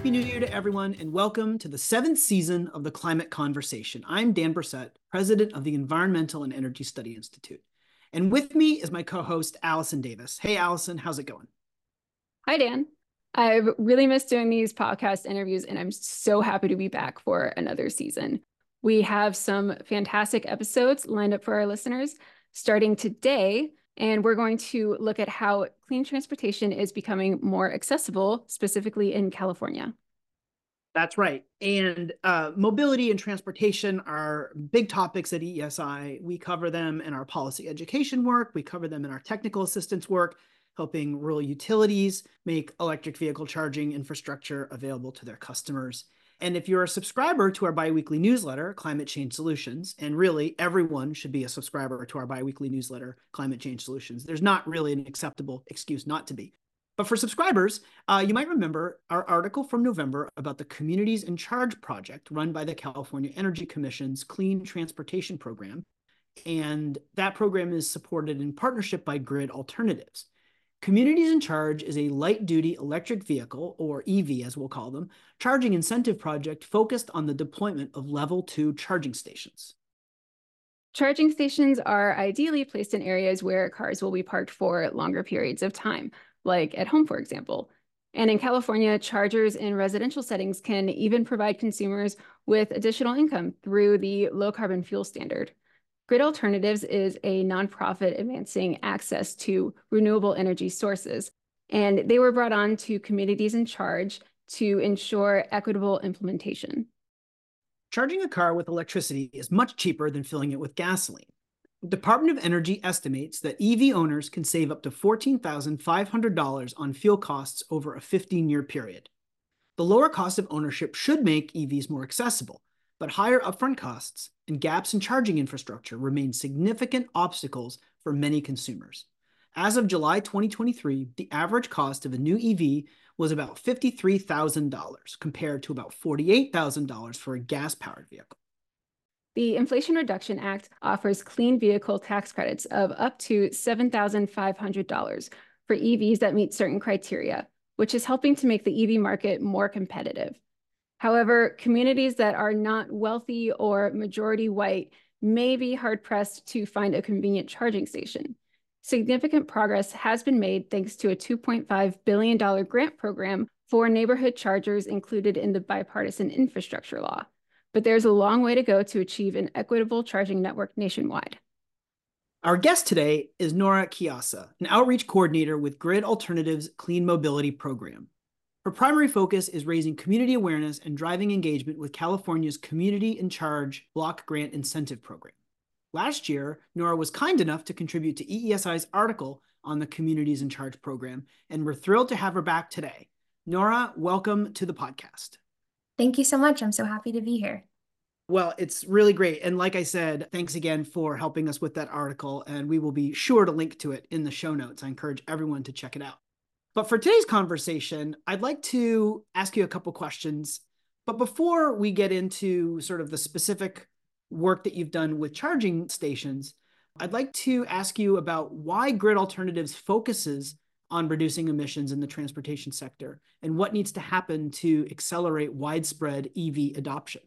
Happy New Year to everyone, and welcome to the seventh season of the Climate Conversation. I'm Dan Bresette, president of the Environmental and Energy Study Institute. And with me is my co host, Alison Davis. Hey, Alison, how's it going? Hi, Dan. I've really missed doing these podcast interviews, and I'm so happy to be back for another season. We have some fantastic episodes lined up for our listeners starting today. And we're going to look at how clean transportation is becoming more accessible, specifically in California. That's right. And uh, mobility and transportation are big topics at EESI. We cover them in our policy education work, we cover them in our technical assistance work, helping rural utilities make electric vehicle charging infrastructure available to their customers. And if you're a subscriber to our biweekly newsletter, Climate Change Solutions, and really everyone should be a subscriber to our biweekly newsletter, Climate Change Solutions, there's not really an acceptable excuse not to be. But for subscribers, uh, you might remember our article from November about the Communities in Charge project run by the California Energy Commission's Clean Transportation Program. And that program is supported in partnership by Grid Alternatives. Communities in Charge is a light duty electric vehicle, or EV as we'll call them, charging incentive project focused on the deployment of level two charging stations. Charging stations are ideally placed in areas where cars will be parked for longer periods of time, like at home, for example. And in California, chargers in residential settings can even provide consumers with additional income through the low carbon fuel standard. Grid Alternatives is a nonprofit advancing access to renewable energy sources. And they were brought on to communities in charge to ensure equitable implementation. Charging a car with electricity is much cheaper than filling it with gasoline. The Department of Energy estimates that EV owners can save up to $14,500 on fuel costs over a 15 year period. The lower cost of ownership should make EVs more accessible, but higher upfront costs and gaps in charging infrastructure remain significant obstacles for many consumers. As of July 2023, the average cost of a new EV was about $53,000 compared to about $48,000 for a gas powered vehicle. The Inflation Reduction Act offers clean vehicle tax credits of up to $7,500 for EVs that meet certain criteria, which is helping to make the EV market more competitive. However, communities that are not wealthy or majority white may be hard pressed to find a convenient charging station. Significant progress has been made thanks to a $2.5 billion grant program for neighborhood chargers included in the bipartisan infrastructure law. But there's a long way to go to achieve an equitable charging network nationwide. Our guest today is Norah Kyassa, an outreach coordinator with Grid Alternatives Clean Mobility Program. Her primary focus is raising community awareness and driving engagement with California's Community in Charge Block Grant Incentive Program. Last year, Norah was kind enough to contribute to EESI's article on the Communities in Charge program, and we're thrilled to have her back today. Norah, welcome to the podcast. Thank you so much. I'm so happy to be here. Well, it's really great. And like I said, thanks again for helping us with that article. And we will be sure to link to it in the show notes. I encourage everyone to check it out. But for today's conversation, I'd like to ask you a couple questions. But before we get into sort of the specific work that you've done with charging stations, I'd like to ask you about why Grid Alternatives focuses on reducing emissions in the transportation sector and what needs to happen to accelerate widespread EV adoption.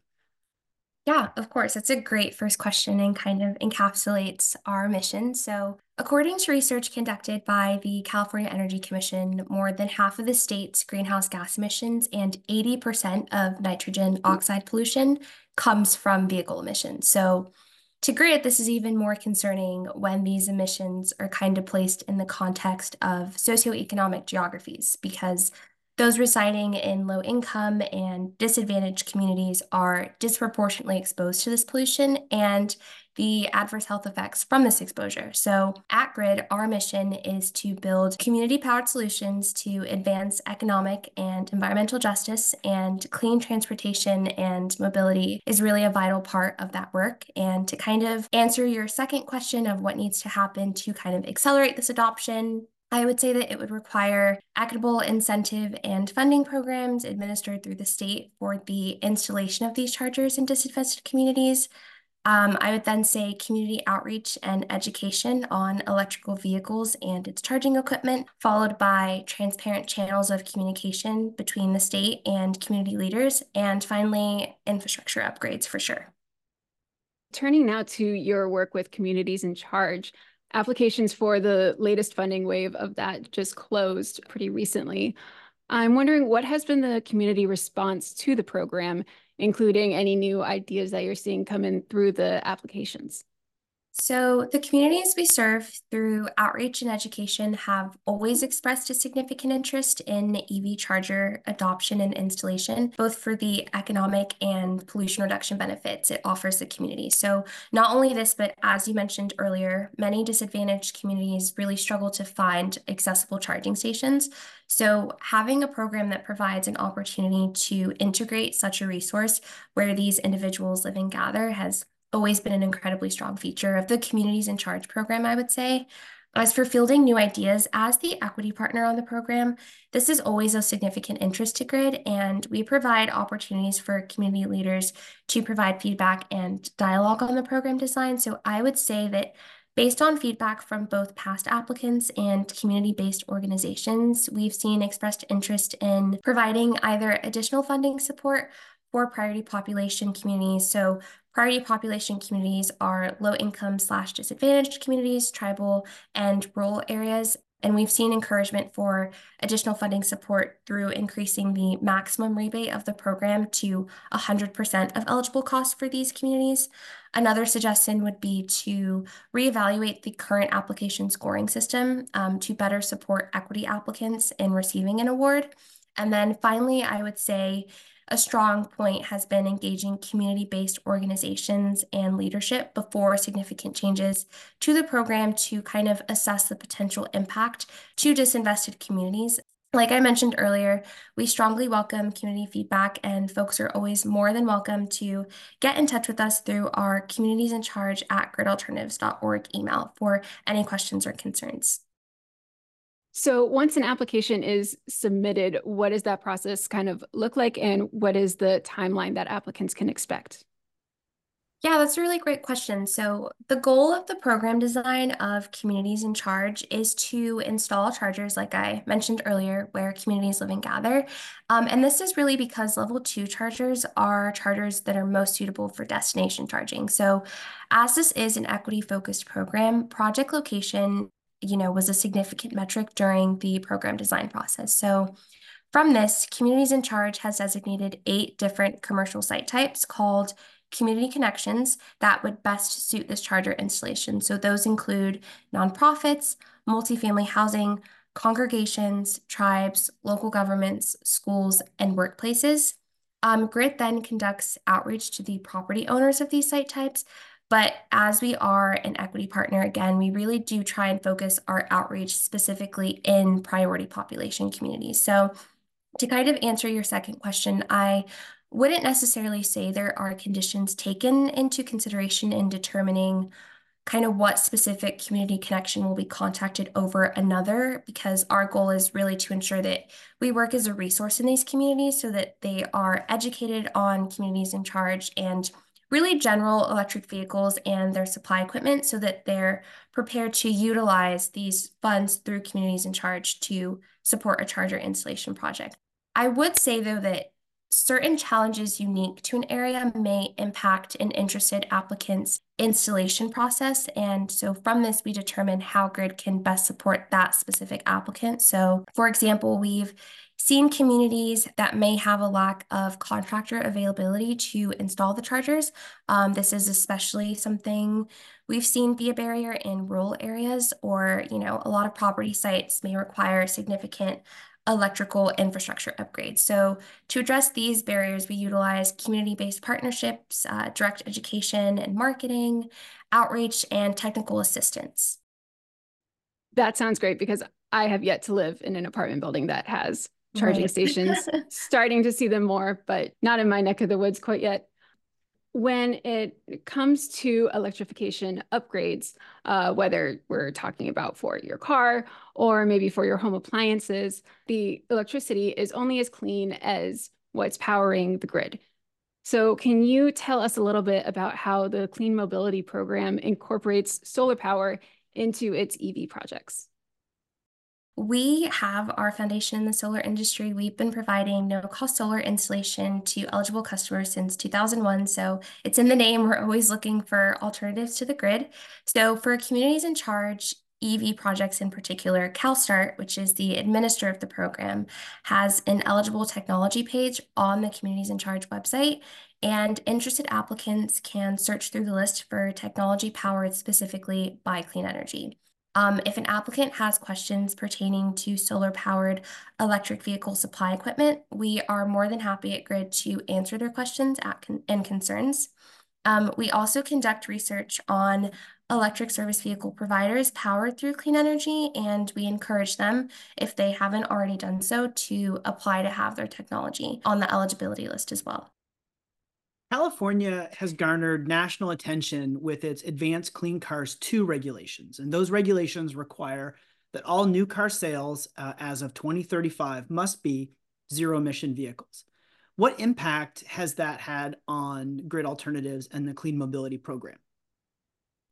Yeah, of course. That's a great first question and kind of encapsulates our mission. So, according to research conducted by the California Energy Commission, more than half of the state's greenhouse gas emissions and 80% of nitrogen oxide pollution comes from vehicle emissions. So, to grid, this is even more concerning when these emissions are kind of placed in the context of socioeconomic geographies, because those residing in low income and disadvantaged communities are disproportionately exposed to this pollution and the adverse health effects from this exposure. So, at Grid, our mission is to build community powered solutions to advance economic and environmental justice, and clean transportation and mobility is really a vital part of that work. And to kind of answer your second question of what needs to happen to kind of accelerate this adoption, I would say that it would require equitable incentive and funding programs administered through the state for the installation of these chargers in disadvantaged communities. Um, I would then say community outreach and education on electrical vehicles and its charging equipment, followed by transparent channels of communication between the state and community leaders, and finally, infrastructure upgrades for sure. Turning now to your work with communities in charge, applications for the latest funding wave of that just closed pretty recently. I'm wondering what has been the community response to the program including any new ideas that you're seeing come in through the applications? So, the communities we serve through outreach and education have always expressed a significant interest in EV charger adoption and installation, both for the economic and pollution reduction benefits it offers the community. So, not only this, but as you mentioned earlier, many disadvantaged communities really struggle to find accessible charging stations. So, having a program that provides an opportunity to integrate such a resource where these individuals live and gather has always been an incredibly strong feature of the Communities in Charge program, I would say. As for fielding new ideas, as the equity partner on the program, this is always of significant interest to GRID, and we provide opportunities for community leaders to provide feedback and dialogue on the program design. So I would say that based on feedback from both past applicants and community-based organizations, we've seen expressed interest in providing either additional funding support for priority population communities. So priority population communities are low income slash disadvantaged communities, tribal and rural areas. And we've seen encouragement for additional funding support through increasing the maximum rebate of the program to 100% of eligible costs for these communities. Another suggestion would be to reevaluate the current application scoring system um, to better support equity applicants in receiving an award. And then finally, I would say a strong point has been engaging community based organizations and leadership before significant changes to the program to kind of assess the potential impact to disinvested communities. Like I mentioned earlier, we strongly welcome community feedback, and folks are always more than welcome to get in touch with us through our communities in charge at gridalternatives.org email for any questions or concerns. So once an application is submitted, what does that process kind of look like and what is the timeline that applicants can expect? Yeah, that's a really great question. So, the goal of the program design of Communities in Charge is to install chargers, like I mentioned earlier, where communities live and gather. Um, and this is really because level two chargers are chargers that are most suitable for destination charging. So, as this is an equity focused program, project location you know, was a significant metric during the program design process. So from this, Communities in Charge has designated eight different commercial site types called community connections that would best suit this charger installation. So those include nonprofits, multifamily housing, congregations, tribes, local governments, schools, and workplaces. Um, GRID then conducts outreach to the property owners of these site types but as we are an equity partner, again, we really do try and focus our outreach specifically in priority population communities. So, to kind of answer your second question, I wouldn't necessarily say there are conditions taken into consideration in determining kind of what specific community connection will be contacted over another because our goal is really to ensure that we work as a resource in these communities so that they are educated on communities in charge and really general electric vehicles and their supply equipment so that they're prepared to utilize these funds through communities in charge to support a charger installation project. I would say though that certain challenges unique to an area may impact an interested applicant's installation process. And so from this, we determine how GRID can best support that specific applicant. So for example, we've seen communities that may have a lack of contractor availability to install the chargers. Um, this is especially something we've seen be a barrier in rural areas, or you know, a lot of property sites may require significant electrical infrastructure upgrades. So to address these barriers, we utilize community-based partnerships, uh, direct education and marketing, outreach, and technical assistance. That sounds great because I have yet to live in an apartment building that has charging right. stations, starting to see them more, but not in my neck of the woods quite yet. When it comes to electrification upgrades, uh, whether we're talking about for your car or maybe for your home appliances, the electricity is only as clean as what's powering the grid. So can you tell us a little bit about how the Clean Mobility Program incorporates solar power into its EV projects? We have our foundation in the solar industry. We've been providing no cost solar installation to eligible customers since 2001. So it's in the name. We're always looking for alternatives to the grid. So for communities in charge, EV projects in particular, CalSTART, which is the administrator of the program, has an eligible technology page on the Communities in Charge website. And interested applicants can search through the list for technology powered specifically by clean energy. Um, if an applicant has questions pertaining to solar powered electric vehicle supply equipment, we are more than happy at GRID to answer their questions con and concerns. Um, we also conduct research on electric service vehicle providers powered through clean energy, and we encourage them, if they haven't already done so, to apply to have their technology on the eligibility list as well. California has garnered national attention with its Advanced Clean Cars 2 regulations, and those regulations require that all new car sales uh, as of 2035 must be zero emission vehicles. What impact has that had on grid alternatives and the clean mobility program?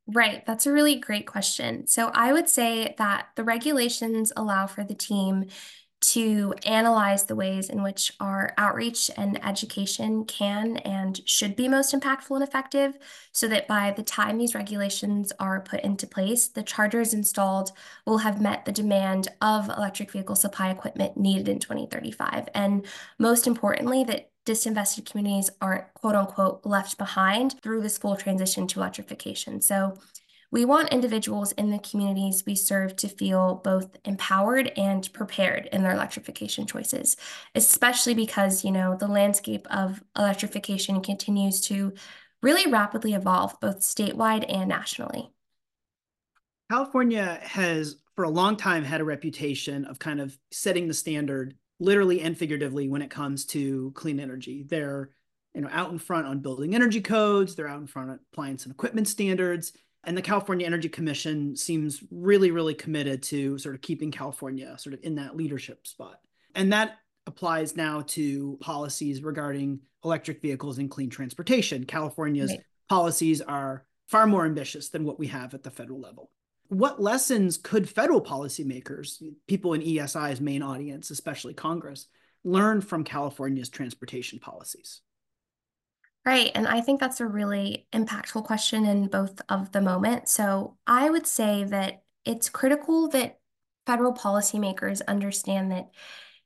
Right, that's a really great question. So I would say that the regulations allow for the team to analyze the ways in which our outreach and education can and should be most impactful and effective so that by the time these regulations are put into place, the chargers installed will have met the demand of electric vehicle supply equipment needed in 2035. And most importantly, that disinvested communities aren't quote unquote left behind through this full transition to electrification. So we want individuals in the communities we serve to feel both empowered and prepared in their electrification choices, especially because, you know, the landscape of electrification continues to really rapidly evolve both statewide and nationally. California has for a long time had a reputation of kind of setting the standard literally and figuratively when it comes to clean energy. They're you know out in front on building energy codes, they're out in front on appliance and equipment standards and the California Energy Commission seems really, really committed to sort of keeping California sort of in that leadership spot. And that applies now to policies regarding electric vehicles and clean transportation. California's right. policies are far more ambitious than what we have at the federal level. What lessons could federal policymakers, people in EESI's main audience, especially Congress, learn from California's transportation policies? Right. And I think that's a really impactful question in both of the moment. So I would say that it's critical that federal policymakers understand that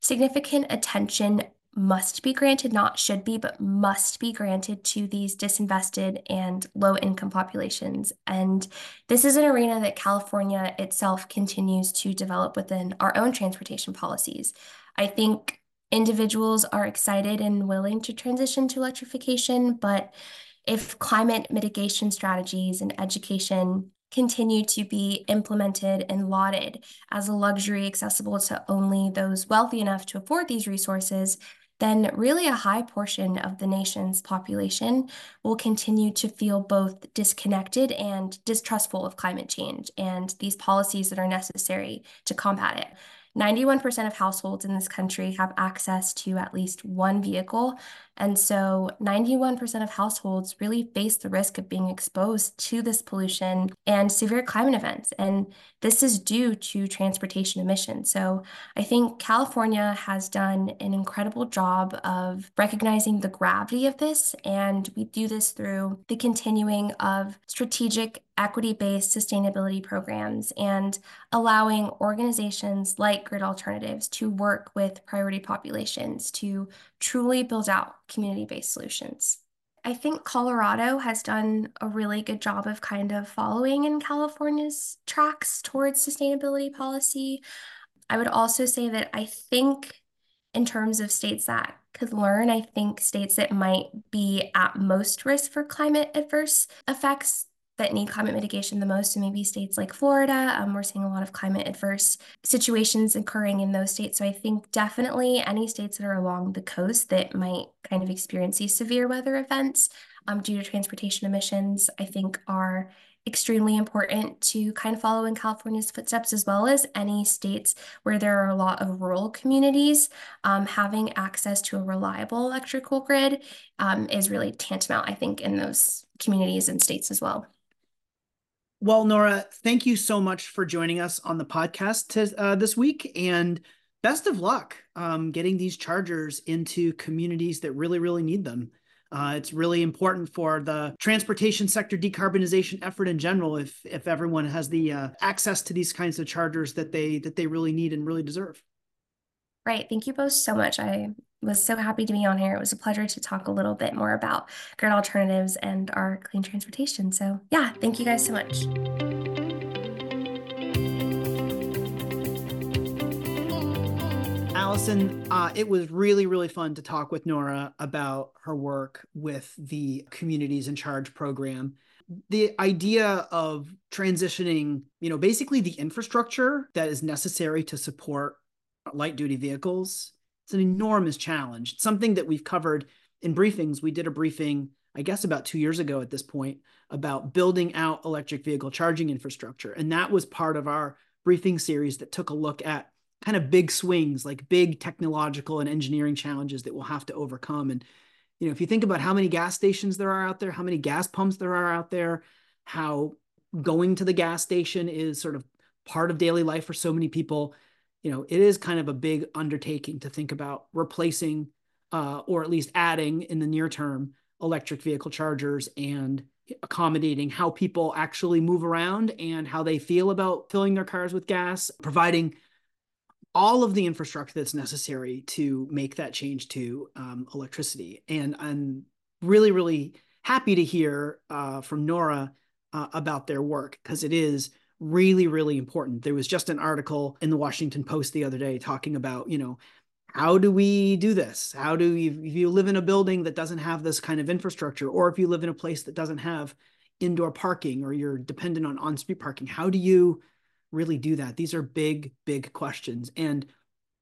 significant attention must be granted, not should be, but must be granted to these disinvested and low income populations. And this is an arena that California itself continues to develop within our own transportation policies. I think individuals are excited and willing to transition to electrification, but if climate mitigation strategies and education continue to be implemented and lauded as a luxury accessible to only those wealthy enough to afford these resources, then really a high portion of the nation's population will continue to feel both disconnected and distrustful of climate change and these policies that are necessary to combat it. 91% of households in this country have access to at least one vehicle. And so 91% of households really face the risk of being exposed to this pollution and severe climate events. And this is due to transportation emissions. So I think California has done an incredible job of recognizing the gravity of this. And we do this through the continuing of strategic equity based sustainability programs and allowing organizations like Grid Alternatives to work with priority populations to truly build out community based solutions. I think Colorado has done a really good job of kind of following in California's tracks towards sustainability policy. I would also say that I think, in terms of states that could learn, I think states that might be at most risk for climate adverse effects that need climate mitigation the most, and maybe states like Florida. Um, we're seeing a lot of climate adverse situations occurring in those states. So I think definitely any states that are along the coast that might kind of experience these severe weather events um, due to transportation emissions, I think are extremely important to kind of follow in California's footsteps, as well as any states where there are a lot of rural communities. Um, having access to a reliable electrical grid um, is really tantamount, I think, in those communities and states as well. Well, Norah, thank you so much for joining us on the podcast to, uh, this week, and best of luck um, getting these chargers into communities that really, really need them. Uh, it's really important for the transportation sector decarbonization effort in general. If if everyone has the uh, access to these kinds of chargers that they that they really need and really deserve. Right. Thank you both so much. I was so happy to be on here. It was a pleasure to talk a little bit more about grid alternatives and our clean transportation. So yeah, thank you guys so much. Alison, uh, it was really, really fun to talk with Norah about her work with the Communities in Charge program. The idea of transitioning, you know, basically the infrastructure that is necessary to support light duty vehicles, it's an enormous challenge. It's something that we've covered in briefings. We did a briefing, I guess, about two years ago at this point about building out electric vehicle charging infrastructure. And that was part of our briefing series that took a look at kind of big swings, like big technological and engineering challenges that we'll have to overcome. And you know, if you think about how many gas stations there are out there, how many gas pumps there are out there, how going to the gas station is sort of part of daily life for so many people, you know, it is kind of a big undertaking to think about replacing uh, or at least adding in the near term electric vehicle chargers and accommodating how people actually move around and how they feel about filling their cars with gas, providing all of the infrastructure that's necessary to make that change to um, electricity. And I'm really, really happy to hear uh, from Norah uh, about their work because it is really, really important. There was just an article in the Washington Post the other day talking about, you know, how do we do this? How do you, if you live in a building that doesn't have this kind of infrastructure, or if you live in a place that doesn't have indoor parking or you're dependent on on-street parking, how do you really do that? These are big, big questions. And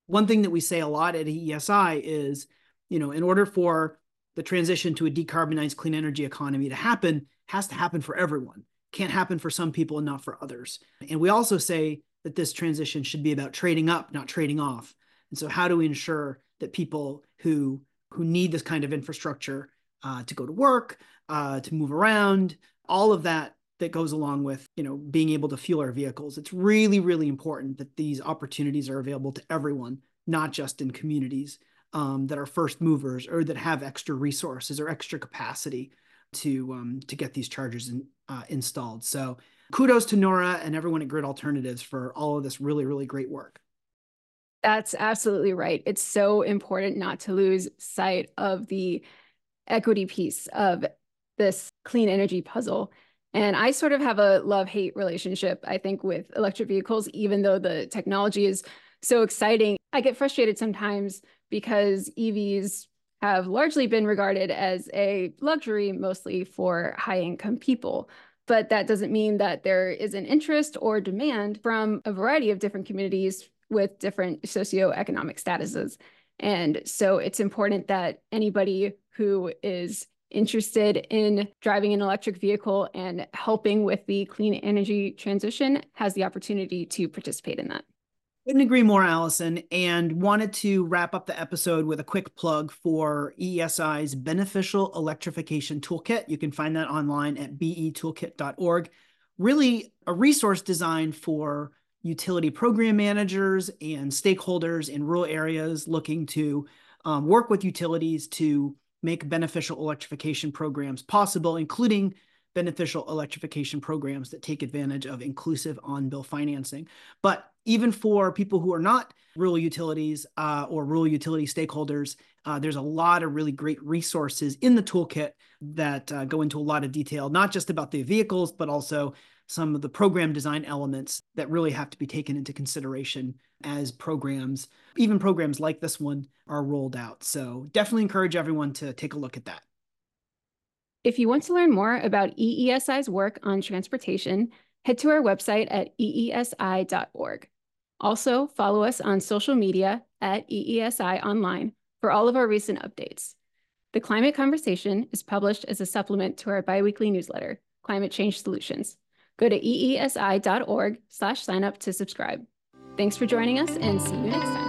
one thing that we say a lot at EESI is, you know, in order for the transition to a decarbonized clean energy economy to happen, has to happen for everyone. Can't happen for some people and not for others. And we also say that this transition should be about trading up, not trading off. And so, how do we ensure that people who who need this kind of infrastructure uh, to go to work, uh, to move around, all of that that goes along with you know being able to fuel our vehicles it's really really important that these opportunities are available to everyone not just in communities um, that are first movers or that have extra resources or extra capacity to um, to get these chargers in, uh, installed. So kudos to norah and everyone at grid alternatives for all of this really really great work. That's absolutely right. It's so important not to lose sight of the equity piece of this clean energy puzzle. And I sort of have a love hate relationship, I think, with electric vehicles, even though the technology is so exciting. I get frustrated sometimes because EVs have largely been regarded as a luxury, mostly for high income people. But that doesn't mean that there is an interest or demand from a variety of different communities with different socioeconomic statuses. And so it's important that anybody who is interested in driving an electric vehicle and helping with the clean energy transition has the opportunity to participate in that. Couldn't agree more, Alison, and wanted to wrap up the episode with a quick plug for EESI's Beneficial Electrification Toolkit. You can find that online at betoolkit.org. Really, a resource designed for utility program managers and stakeholders in rural areas looking to um, work with utilities to make beneficial electrification programs possible, including beneficial electrification programs that take advantage of inclusive on-bill financing. But even for people who are not rural utilities uh, or rural utility stakeholders, uh, there's a lot of really great resources in the toolkit that uh, go into a lot of detail, not just about the vehicles, but also some of the program design elements that really have to be taken into consideration as programs, even programs like this one, are rolled out. So definitely encourage everyone to take a look at that. If you want to learn more about EESI's work on transportation, head to our website at eesi.org. Also, follow us on social media at EESI Online for all of our recent updates. The Climate Conversation is published as a supplement to our biweekly newsletter, Climate Change Solutions. Go to eesi.org slash sign up to subscribe. Thanks for joining us and see you next time.